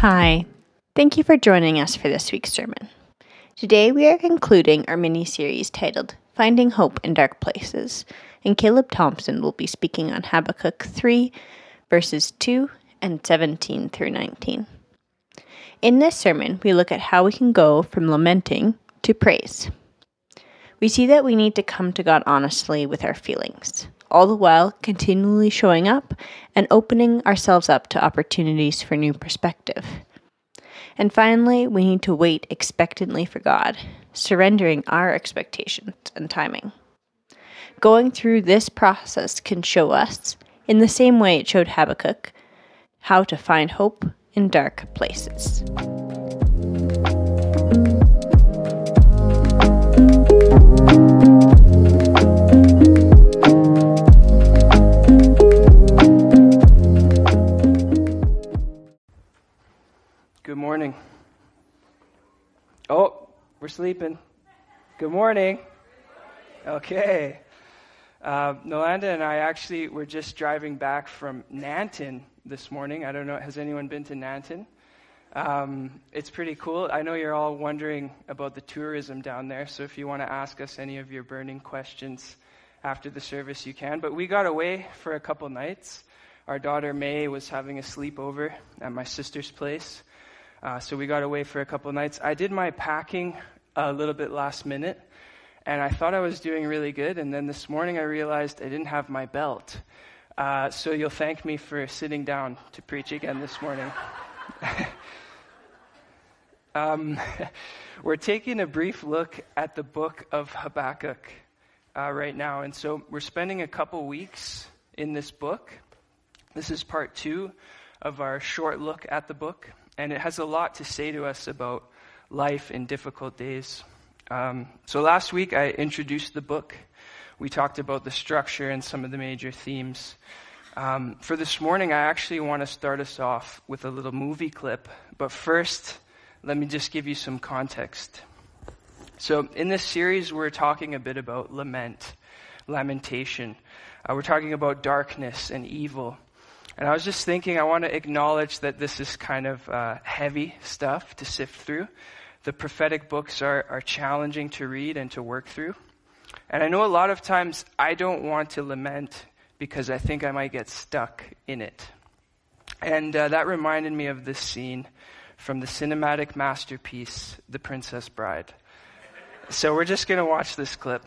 Hi, thank you for joining us for this week's sermon. Today we are concluding our mini series titled Finding Hope in Dark Places, and Caleb Thompson will be speaking on Habakkuk 3, verses 2 and 17 through 19. In this sermon, we look at how we can go from lamenting to praise. We see that we need to come to God honestly with our feelings, all the while continually showing up and opening ourselves up to opportunities for new perspective. And finally, we need to wait expectantly for God, surrendering our expectations and timing. Going through this process can show us, in the same way it showed Habakkuk, how to find hope in dark places. Sleeping. Good morning. Okay. Uh, Nolanda and I actually were just driving back from Nanton this morning. I don't know, has anyone been to Nanton? Um, it's pretty cool. I know you're all wondering about the tourism down there, so if you want to ask us any of your burning questions after the service, you can. But we got away for a couple nights. Our daughter May was having a sleepover at my sister's place. Uh, so we got away for a couple nights. I did my packing a little bit last minute, and I thought I was doing really good. And then this morning I realized I didn't have my belt. Uh, so you'll thank me for sitting down to preach again this morning. um, we're taking a brief look at the book of Habakkuk uh, right now. And so we're spending a couple weeks in this book. This is part two of our short look at the book and it has a lot to say to us about life in difficult days. Um, so last week I introduced the book. We talked about the structure and some of the major themes. Um, for this morning, I actually want to start us off with a little movie clip. But first, let me just give you some context. So, in this series, we're talking a bit about lament, lamentation. Uh, we're talking about darkness and evil. And I was just thinking, I want to acknowledge that this is kind of uh, heavy stuff to sift through. The prophetic books are, are challenging to read and to work through. And I know a lot of times I don't want to lament because I think I might get stuck in it. And uh, that reminded me of this scene from the cinematic masterpiece, The Princess Bride. So we're just going to watch this clip.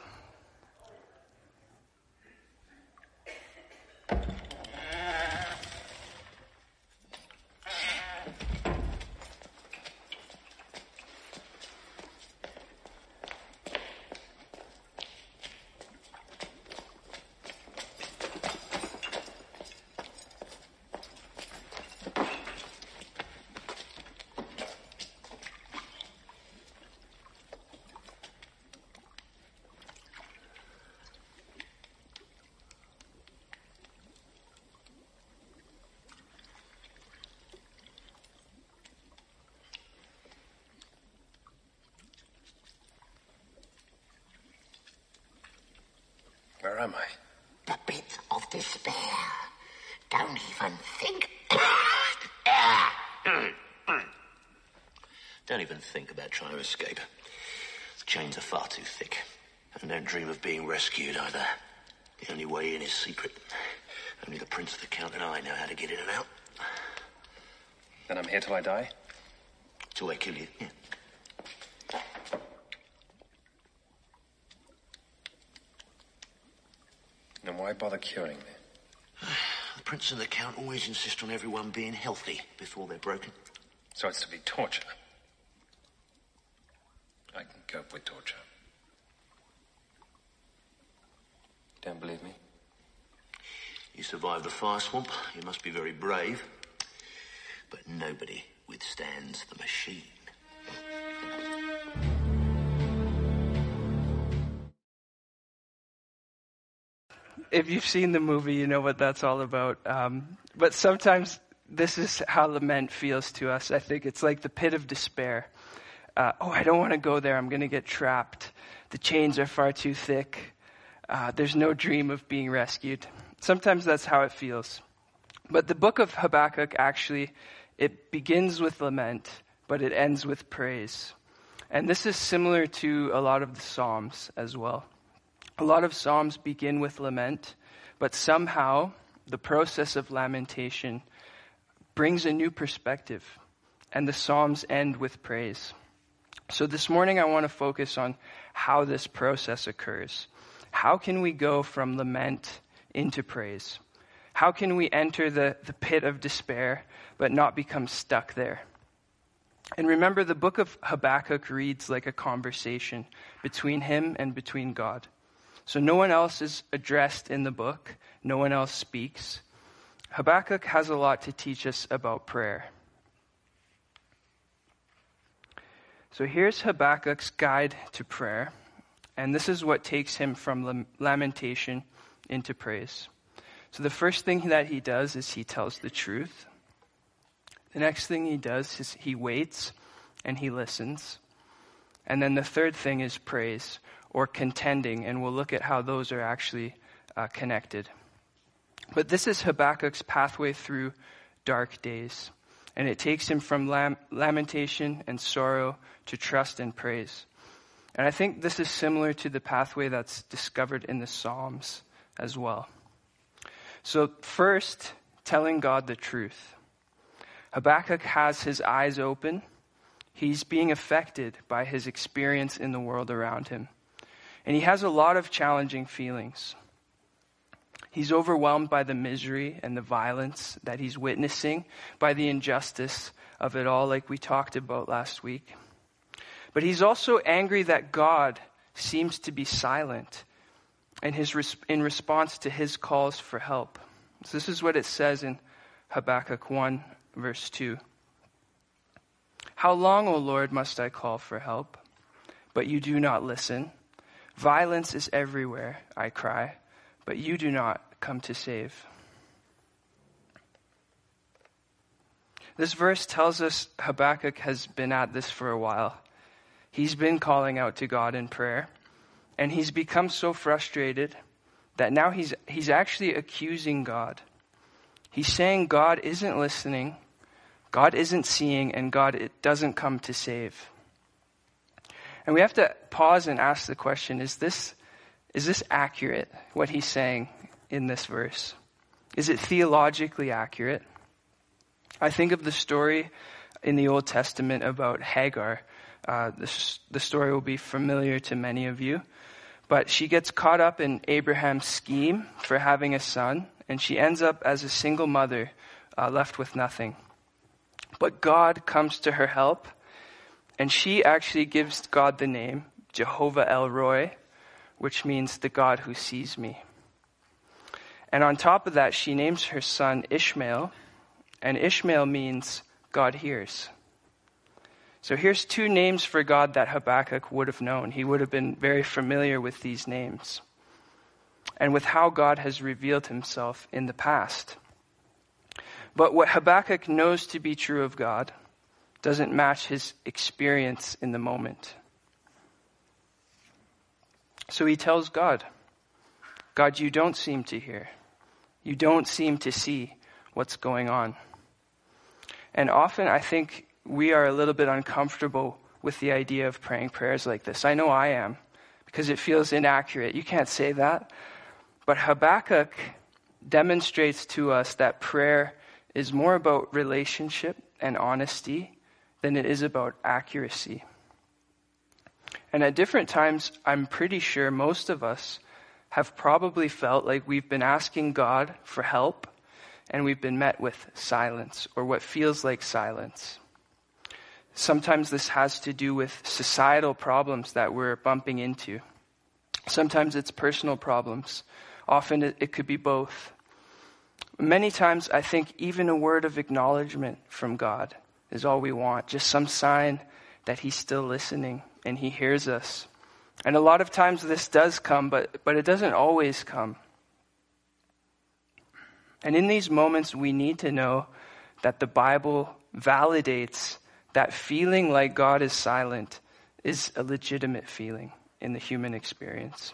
Where am I? The pit of despair. Don't even think. Don't even think about trying to escape. The chains are far too thick. And don't dream of being rescued either. The only way in is secret. Only the Prince, of the Count, and I know how to get in and out. Then I'm here till I die? Till I kill you, yeah. Then why bother curing me? The Prince and the Count always insist on everyone being healthy before they're broken. So it's to be torture. I can cope with torture. Don't believe me? You survived the fire swamp. You must be very brave. But nobody withstands the machine. if you've seen the movie, you know what that's all about. Um, but sometimes this is how lament feels to us. I think it's like the pit of despair. Uh, oh, I don't want to go there. I'm going to get trapped. The chains are far too thick. Uh, there's no dream of being rescued. Sometimes that's how it feels. But the book of Habakkuk actually it begins with lament, but it ends with praise. And this is similar to a lot of the Psalms as well. A lot of Psalms begin with lament, but somehow the process of lamentation brings a new perspective, and the Psalms end with praise. So this morning I want to focus on how this process occurs. How can we go from lament into praise? How can we enter the, the pit of despair but not become stuck there? And remember, the book of Habakkuk reads like a conversation between him and between God. So no one else is addressed in the book, no one else speaks. Habakkuk has a lot to teach us about prayer. So here's Habakkuk's guide to prayer, and this is what takes him from lamentation into praise. So the first thing that he does is he tells the truth. The next thing he does is he waits and he listens. And then the third thing is praise or contending, and we'll look at how those are actually uh, connected. But this is Habakkuk's pathway through dark days. And it takes him from lam- lamentation and sorrow to trust and praise. And I think this is similar to the pathway that's discovered in the Psalms as well. So, first, telling God the truth. Habakkuk has his eyes open. He's being affected by his experience in the world around him. And he has a lot of challenging feelings. He's overwhelmed by the misery and the violence that he's witnessing, by the injustice of it all, like we talked about last week. But he's also angry that God seems to be silent in, his, in response to his calls for help. So this is what it says in Habakkuk 1, verse 2. How long, O Lord, must I call for help? But you do not listen. Violence is everywhere, I cry but you do not come to save. This verse tells us Habakkuk has been at this for a while. He's been calling out to God in prayer, and he's become so frustrated that now he's, he's actually accusing God. He's saying God isn't listening, God isn't seeing, and God it doesn't come to save. And we have to pause and ask the question is this is this accurate, what he's saying in this verse? Is it theologically accurate? I think of the story in the Old Testament about Hagar. Uh, this, the story will be familiar to many of you. But she gets caught up in Abraham's scheme for having a son, and she ends up as a single mother, uh, left with nothing. But God comes to her help, and she actually gives God the name Jehovah El Roi, which means the God who sees me. And on top of that, she names her son Ishmael, and Ishmael means God hears. So here's two names for God that Habakkuk would have known. He would have been very familiar with these names and with how God has revealed himself in the past. But what Habakkuk knows to be true of God doesn't match his experience in the moment. So he tells God, God, you don't seem to hear. You don't seem to see what's going on. And often I think we are a little bit uncomfortable with the idea of praying prayers like this. I know I am, because it feels inaccurate. You can't say that. But Habakkuk demonstrates to us that prayer is more about relationship and honesty than it is about accuracy. And at different times, I'm pretty sure most of us have probably felt like we've been asking God for help and we've been met with silence or what feels like silence. Sometimes this has to do with societal problems that we're bumping into. Sometimes it's personal problems. Often it, it could be both. Many times I think even a word of acknowledgement from God is all we want, just some sign that He's still listening and He hears us. And a lot of times this does come, but, but it doesn't always come. And in these moments, we need to know that the Bible validates that feeling like God is silent is a legitimate feeling in the human experience.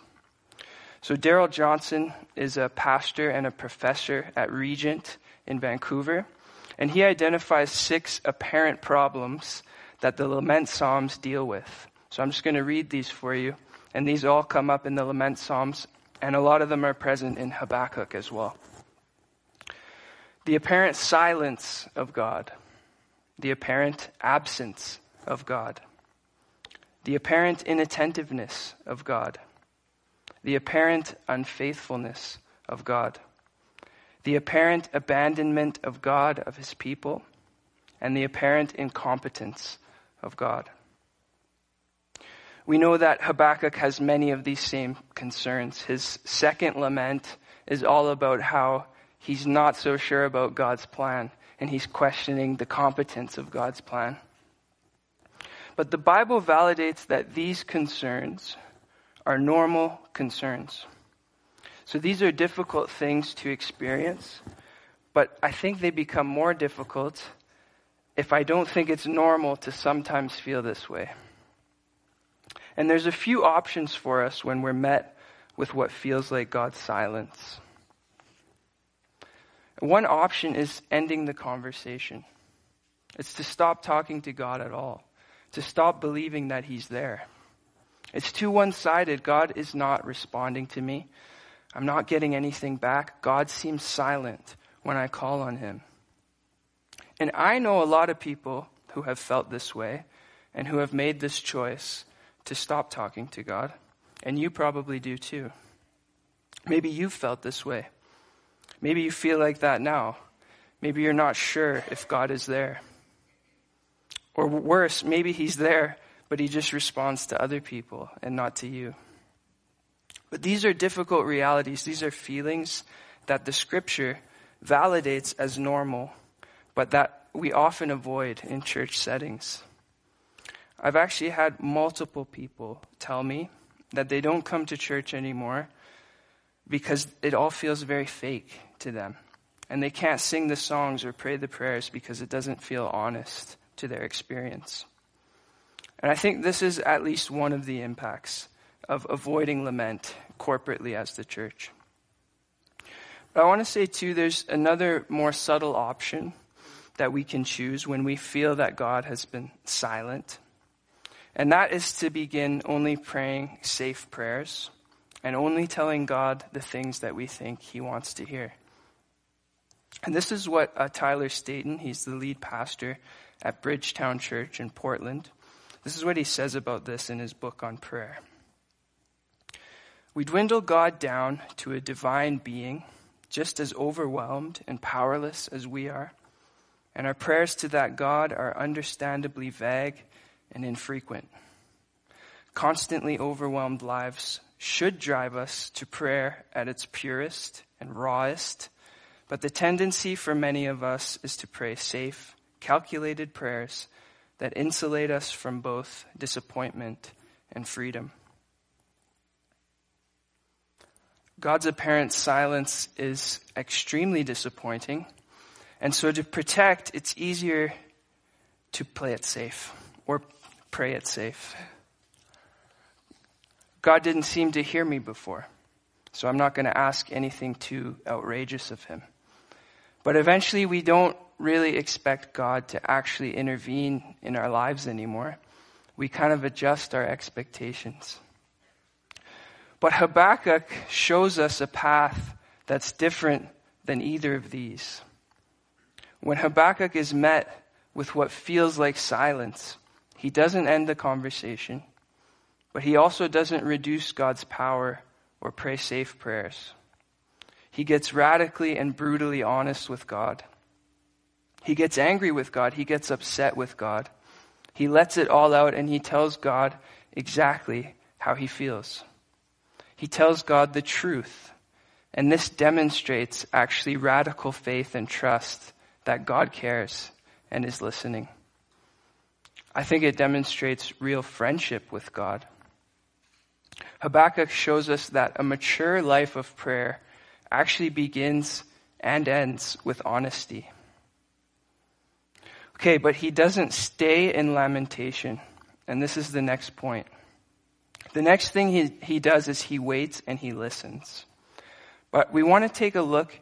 So, Darrell Johnson is a pastor and a professor at Regent in Vancouver. And he identifies six apparent problems that the lament psalms deal with. So I'm just going to read these for you. And these all come up in the lament psalms, and a lot of them are present in Habakkuk as well. The apparent silence of God, the apparent absence of God, the apparent inattentiveness of God, the apparent unfaithfulness of God, the apparent abandonment of God of his people, and the apparent incompetence of God. We know that Habakkuk has many of these same concerns. His second lament is all about how he's not so sure about God's plan and he's questioning the competence of God's plan. But the Bible validates that these concerns are normal concerns. So these are difficult things to experience, but I think they become more difficult if I don't think it's normal to sometimes feel this way. And there's a few options for us when we're met with what feels like God's silence. One option is ending the conversation. It's to stop talking to God at all, to stop believing that He's there. It's too one sided. God is not responding to me. I'm not getting anything back. God seems silent when I call on Him. And I know a lot of people who have felt this way and who have made this choice to stop talking to God. And you probably do too. Maybe you've felt this way. Maybe you feel like that now. Maybe you're not sure if God is there. Or worse, maybe He's there, but He just responds to other people and not to you. But these are difficult realities. These are feelings that the Scripture validates as normal, but that we often avoid in church settings. I've actually had multiple people tell me that they don't come to church anymore because it all feels very fake to them. And they can't sing the songs or pray the prayers because it doesn't feel honest to their experience. And I think this is at least one of the impacts of avoiding lament corporately as the church. But I want to say, too, there's another more subtle option that we can choose when we feel that God has been silent. And that is to begin only praying safe prayers and only telling God the things that we think He wants to hear. And this is what uh, Tyler Staton, he's the lead pastor at Bridgetown Church in Portland, this is what he says about this in his book on prayer. We dwindle God down to a divine being, just as overwhelmed and powerless as we are, and our prayers to that God are understandably vague and infrequent. Constantly overwhelmed lives should drive us to prayer at its purest and rawest but the tendency for many of us is to pray safe, calculated prayers that insulate us from both disappointment and freedom. God's apparent silence is extremely disappointing. And so to protect, it's easier to play it safe or pray it safe. God didn't seem to hear me before, so I'm not going to ask anything too outrageous of him. But eventually, we don't really expect God to actually intervene in our lives anymore. We kind of adjust our expectations. But Habakkuk shows us a path that's different than either of these. When Habakkuk is met with what feels like silence, he doesn't end the conversation, but he also doesn't reduce God's power or pray safe prayers. He gets radically and brutally honest with God. He gets angry with God. He gets upset with God. He lets it all out and he tells God exactly how he feels. He tells God the truth. And this demonstrates actually radical faith and trust that God cares and is listening. I think it demonstrates real friendship with God. Habakkuk shows us that a mature life of prayer actually begins and ends with honesty. Okay, but he doesn't stay in lamentation. And this is the next point. The next thing he, he does is he waits and he listens. But we want to take a look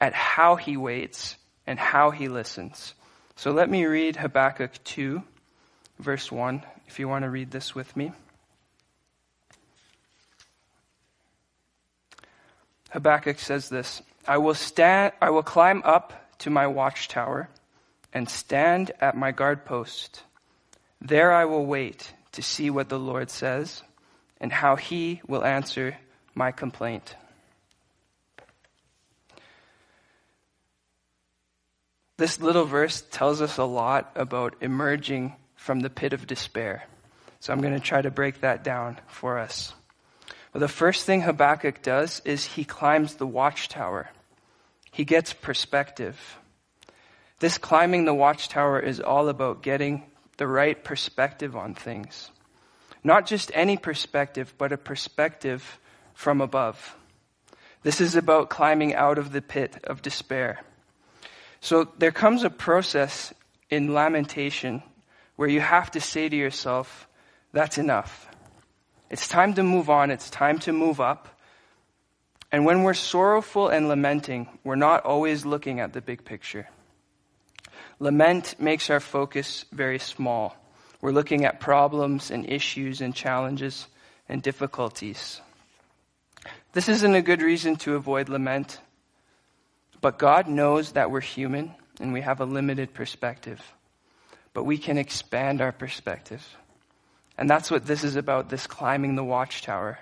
at how he waits and how he listens. So let me read Habakkuk 2, verse 1, if you want to read this with me. Habakkuk says this I will, stand, I will climb up to my watchtower and stand at my guard post. There I will wait to see what the Lord says and how he will answer my complaint. This little verse tells us a lot about emerging from the pit of despair. So I'm going to try to break that down for us. The first thing Habakkuk does is he climbs the watchtower. He gets perspective. This climbing the watchtower is all about getting the right perspective on things. Not just any perspective, but a perspective from above. This is about climbing out of the pit of despair. So there comes a process in lamentation where you have to say to yourself, that's enough. It's time to move on. It's time to move up. And when we're sorrowful and lamenting, we're not always looking at the big picture. Lament makes our focus very small. We're looking at problems and issues and challenges and difficulties. This isn't a good reason to avoid lament, but God knows that we're human and we have a limited perspective. But we can expand our perspective. And that's what this is about this climbing the watchtower.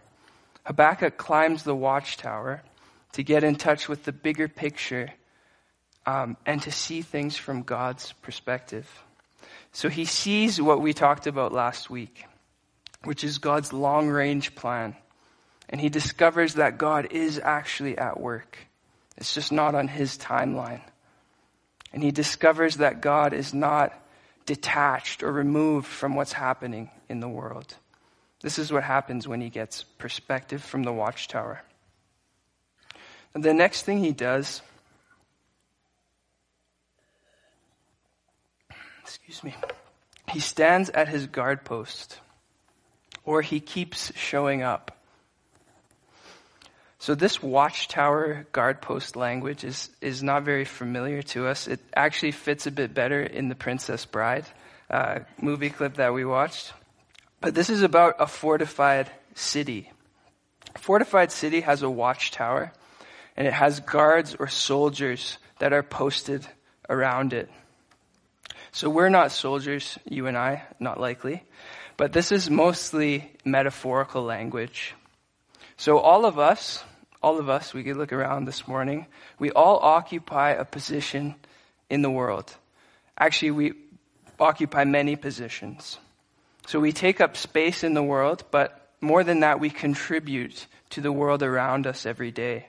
Habakkuk climbs the watchtower to get in touch with the bigger picture um, and to see things from God's perspective. So he sees what we talked about last week, which is God's long range plan. And he discovers that God is actually at work. It's just not on his timeline. And he discovers that God is not detached or removed from what's happening in the world. This is what happens when he gets perspective from the watchtower. And the next thing he does, excuse me, he stands at his guard post, or he keeps showing up. So this watchtower guard post language is, is not very familiar to us. It actually fits a bit better in the Princess Bride uh, movie clip that we watched. But this is about a fortified city. A fortified city has a watchtower, and it has guards or soldiers that are posted around it. So we're not soldiers, you and I, not likely. But this is mostly metaphorical language. So all of us, all of us, we could look around this morning, we all occupy a position in the world. Actually, we occupy many positions. So we take up space in the world, but more than that, we contribute to the world around us every day.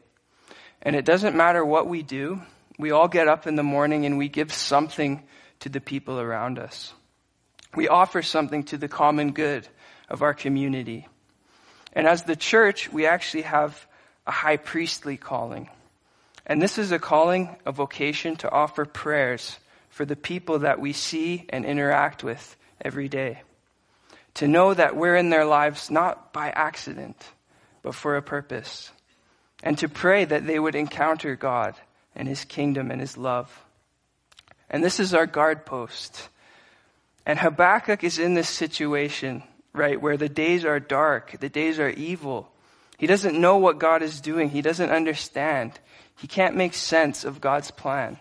And it doesn't matter what we do, we all get up in the morning and we give something to the people around us. We offer something to the common good of our community. And as the church, we actually have a high priestly calling. And this is a calling, a vocation to offer prayers for the people that we see and interact with every day to know that we're in their lives not by accident, but for a purpose, and to pray that they would encounter God and His kingdom and His love. And this is our guard post. And Habakkuk is in this situation, right, where the days are dark, the days are evil. He doesn't know what God is doing. He doesn't understand. He can't make sense of God's plan.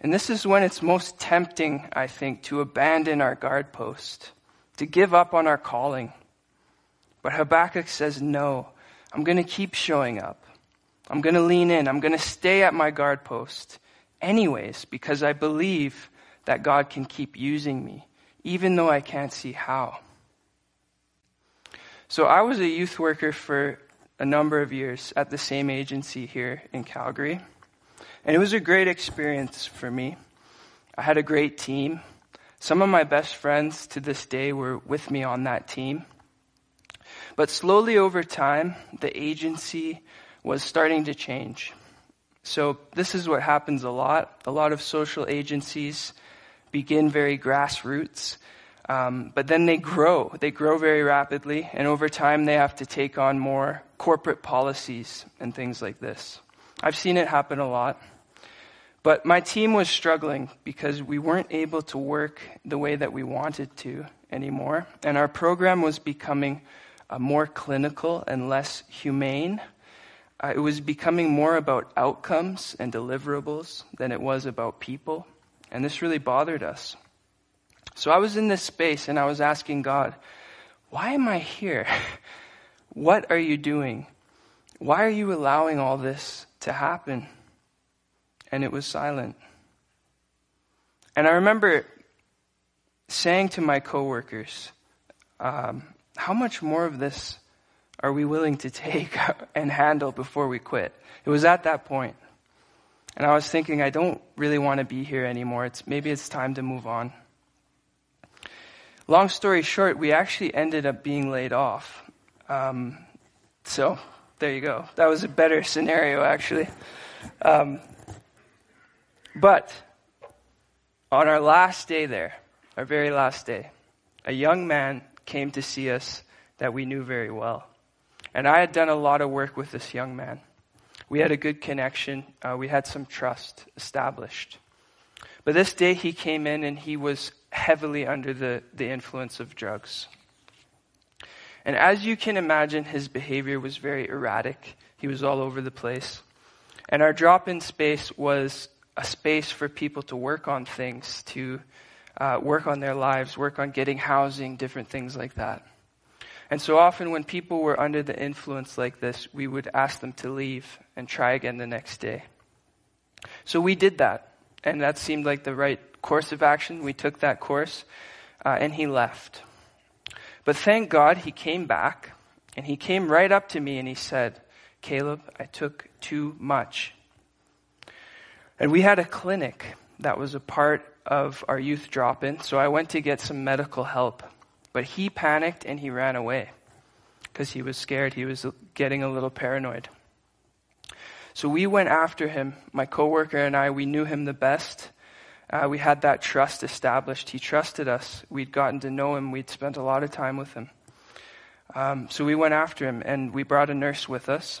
And this is when it's most tempting, I think, to abandon our guard post, to give up on our calling. But Habakkuk says, no, I'm going to keep showing up. I'm going to lean in. I'm going to stay at my guard post anyways, because I believe that God can keep using me, even though I can't see how. So I was a youth worker for a number of years at the same agency here in Calgary. And it was a great experience for me. I had a great team. Some of my best friends to this day were with me on that team. But slowly over time, the agency was starting to change. So this is what happens a lot. A lot of social agencies begin very grassroots, um, but then they grow. They grow very rapidly, and over time they have to take on more corporate policies and things like this. I've seen it happen a lot. But my team was struggling because we weren't able to work the way that we wanted to anymore. And our program was becoming uh, more clinical and less humane. Uh, it was becoming more about outcomes and deliverables than it was about people. And this really bothered us. So I was in this space and I was asking God, why am I here? what are you doing? Why are you allowing all this to happen? And it was silent. And I remember saying to my coworkers, um, how much more of this are we willing to take and handle before we quit? It was at that point. And I was thinking, I don't really want to be here anymore. It's, maybe it's time to move on. Long story short, we actually ended up being laid off. Um, so there you go. That was a better scenario, actually. Um, but on our last day there, our very last day, a young man came to see us that we knew very well. And I had done a lot of work with this young man. We had a good connection. Uh, we had some trust established. But this day he came in and he was heavily under the, the influence of drugs. And as you can imagine, his behavior was very erratic. He was all over the place. And our drop in space was a space for people to work on things, to uh, work on their lives, work on getting housing, different things like that. And so often when people were under the influence like this, we would ask them to leave and try again the next day. So we did that. And that seemed like the right course of action. We took that course, uh, and he left. But thank God he came back, and he came right up to me and he said, Caleb, I took too much. And we had a clinic that was a part of our youth drop in, so I went to get some medical help. But he panicked and he ran away because he was scared. He was getting a little paranoid. So we went after him. My coworker and I, we knew him the best. Uh, we had that trust established. He trusted us. We'd gotten to know him. We'd spent a lot of time with him. Um, so we went after him and we brought a nurse with us.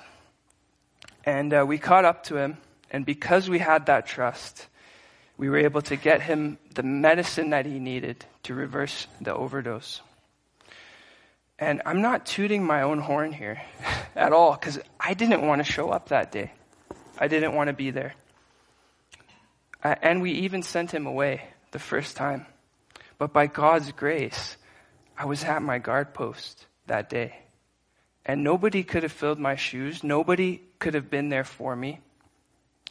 And uh, we caught up to him. And because we had that trust, we were able to get him the medicine that he needed to reverse the overdose. And I'm not tooting my own horn here at all because I didn't want to show up that day. I didn't want to be there. And we even sent him away the first time. But by God's grace, I was at my guard post that day. And nobody could have filled my shoes. Nobody could have been there for me.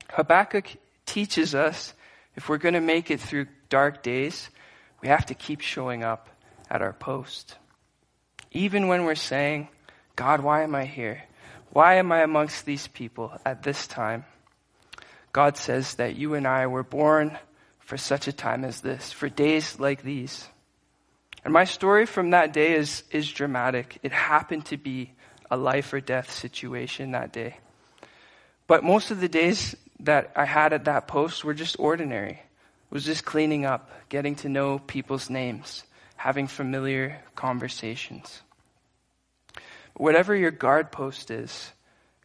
Habakkuk teaches us if we're going to make it through dark days, we have to keep showing up at our post. Even when we're saying, God, why am I here? Why am I amongst these people at this time? God says that you and I were born for such a time as this, for days like these. And my story from that day is, is dramatic. It happened to be a life or death situation that day. But most of the days that I had at that post were just ordinary. It was just cleaning up, getting to know people's names, having familiar conversations. Whatever your guard post is,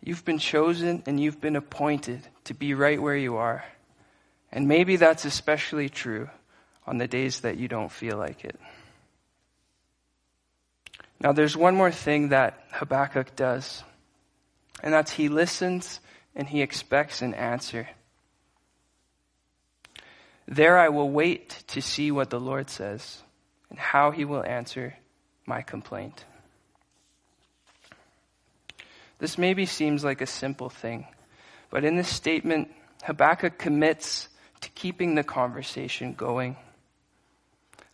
you've been chosen and you've been appointed to be right where you are. And maybe that's especially true on the days that you don't feel like it. Now, there's one more thing that Habakkuk does, and that's he listens and he expects an answer. There I will wait to see what the Lord says and how he will answer my complaint. This maybe seems like a simple thing, but in this statement, Habakkuk commits to keeping the conversation going.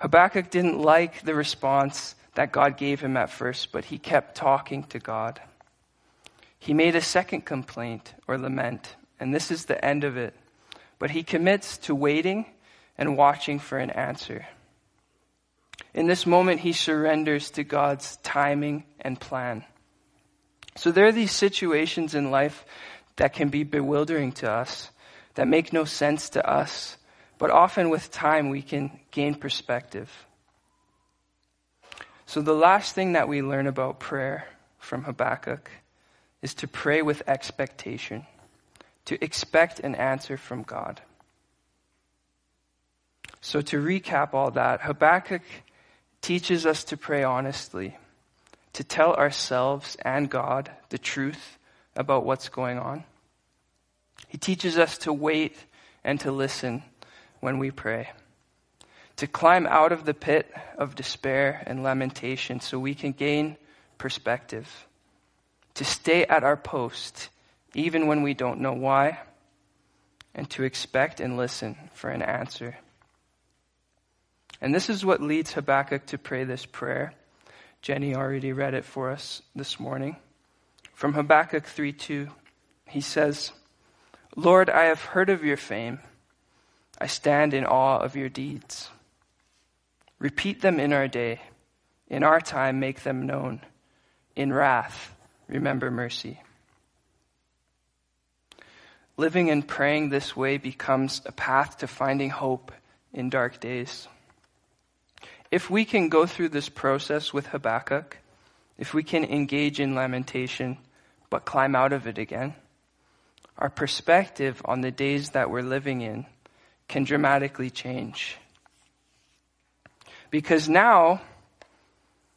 Habakkuk didn't like the response that God gave him at first, but he kept talking to God. He made a second complaint or lament, and this is the end of it. But he commits to waiting and watching for an answer. In this moment, he surrenders to God's timing and plan. So there are these situations in life that can be bewildering to us, that make no sense to us, but often with time we can gain perspective. So the last thing that we learn about prayer from Habakkuk is to pray with expectation, to expect an answer from God. So, to recap all that, Habakkuk teaches us to pray honestly, to tell ourselves and God the truth about what's going on. He teaches us to wait and to listen when we pray, to climb out of the pit of despair and lamentation so we can gain perspective, to stay at our post even when we don't know why, and to expect and listen for an answer. And this is what leads Habakkuk to pray this prayer. Jenny already read it for us this morning. From Habakkuk 3 2, he says, Lord, I have heard of your fame. I stand in awe of your deeds. Repeat them in our day. In our time, make them known. In wrath, remember mercy. Living and praying this way becomes a path to finding hope in dark days. If we can go through this process with Habakkuk, if we can engage in lamentation, but climb out of it again, our perspective on the days that we're living in can dramatically change. Because now,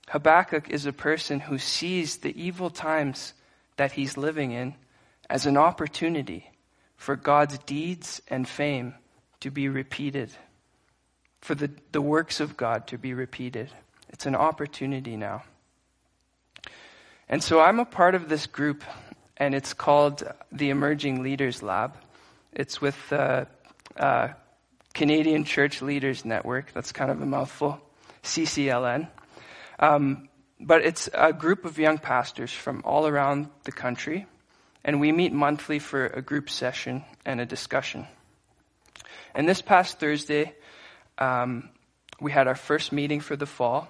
Habakkuk is a person who sees the evil times that he's living in as an opportunity for God's deeds and fame to be repeated for the, the works of God to be repeated. It's an opportunity now. And so I'm a part of this group, and it's called the Emerging Leaders Lab. It's with the uh, uh, Canadian Church Leaders Network. That's kind of a mouthful. CCLN. Um, but it's a group of young pastors from all around the country, and we meet monthly for a group session and a discussion. And this past Thursday, um, we had our first meeting for the fall,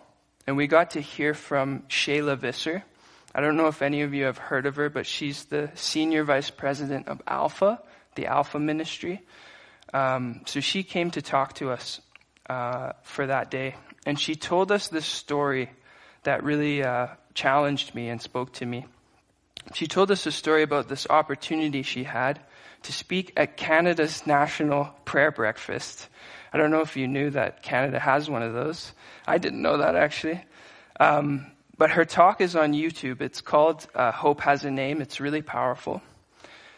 and we got to hear from Shaila Visser. I don't know if any of you have heard of her, but she's the senior vice president of Alpha, the Alpha Ministry. Um, so she came to talk to us uh, for that day, and she told us this story that really uh, challenged me and spoke to me. She told us a story about this opportunity she had to speak at Canada's National Prayer Breakfast. I don't know if you knew that Canada has one of those. I didn't know that actually. Um, but her talk is on YouTube. It's called uh, Hope Has a Name. It's really powerful.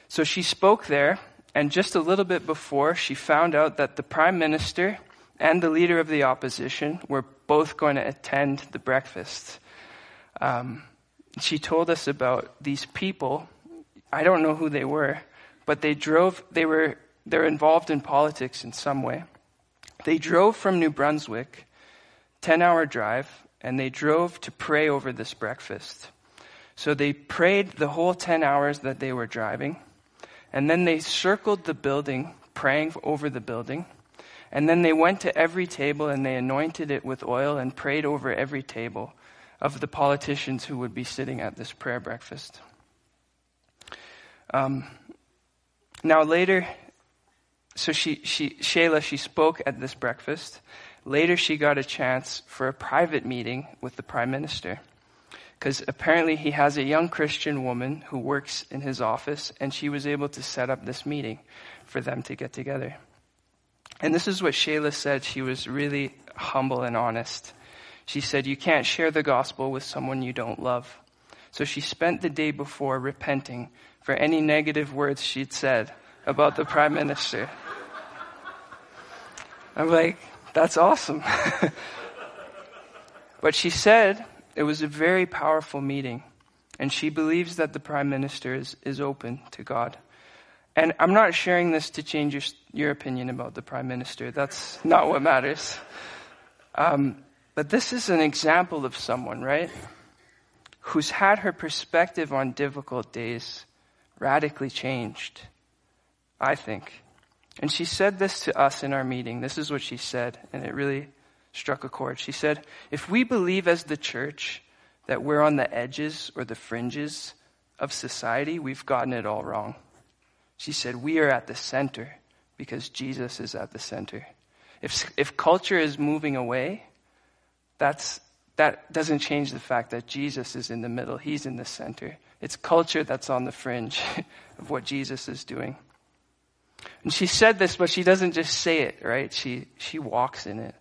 So she spoke there, and just a little bit before, she found out that the prime minister and the leader of the opposition were both going to attend the breakfast. Um, she told us about these people. I don't know who they were, but they drove. They were they're involved in politics in some way. They drove from New Brunswick, 10 hour drive, and they drove to pray over this breakfast. So they prayed the whole 10 hours that they were driving, and then they circled the building, praying over the building. And then they went to every table and they anointed it with oil and prayed over every table of the politicians who would be sitting at this prayer breakfast. Um, now, later, so she, she, Shaila, she spoke at this breakfast. Later, she got a chance for a private meeting with the prime minister. Because apparently, he has a young Christian woman who works in his office, and she was able to set up this meeting for them to get together. And this is what Shaila said. She was really humble and honest. She said, You can't share the gospel with someone you don't love. So she spent the day before repenting for any negative words she'd said about the prime minister. I'm like, that's awesome. but she said it was a very powerful meeting, and she believes that the prime minister is, is open to God. And I'm not sharing this to change your, your opinion about the prime minister. That's not what matters. Um, but this is an example of someone, right? Who's had her perspective on difficult days radically changed, I think. And she said this to us in our meeting. This is what she said, and it really struck a chord. She said, If we believe as the church that we're on the edges or the fringes of society, we've gotten it all wrong. She said, We are at the center because Jesus is at the center. If, if culture is moving away, that's, that doesn't change the fact that Jesus is in the middle, He's in the center. It's culture that's on the fringe of what Jesus is doing. And she said this, but she doesn't just say it, right? She, she walks in it.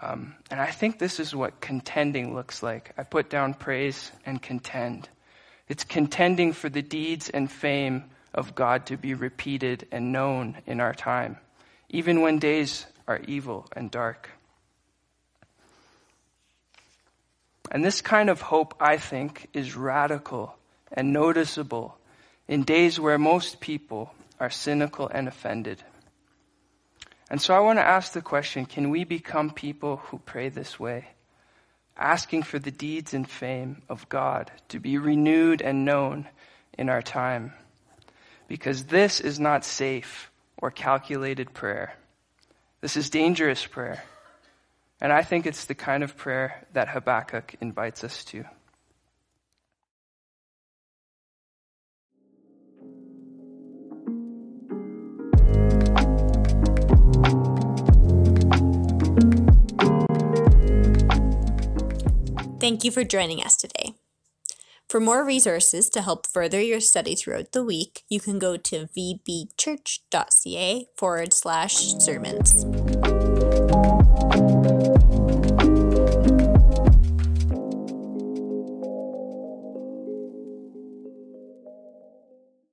Um, and I think this is what contending looks like. I put down praise and contend. It's contending for the deeds and fame of God to be repeated and known in our time, even when days are evil and dark. And this kind of hope, I think, is radical and noticeable in days where most people are cynical and offended. And so I want to ask the question can we become people who pray this way? Asking for the deeds and fame of God to be renewed and known in our time. Because this is not safe or calculated prayer. This is dangerous prayer. And I think it's the kind of prayer that Habakkuk invites us to. Thank you for joining us today. For more resources to help further your study throughout the week, you can go to vbchurch.ca forward slash sermons.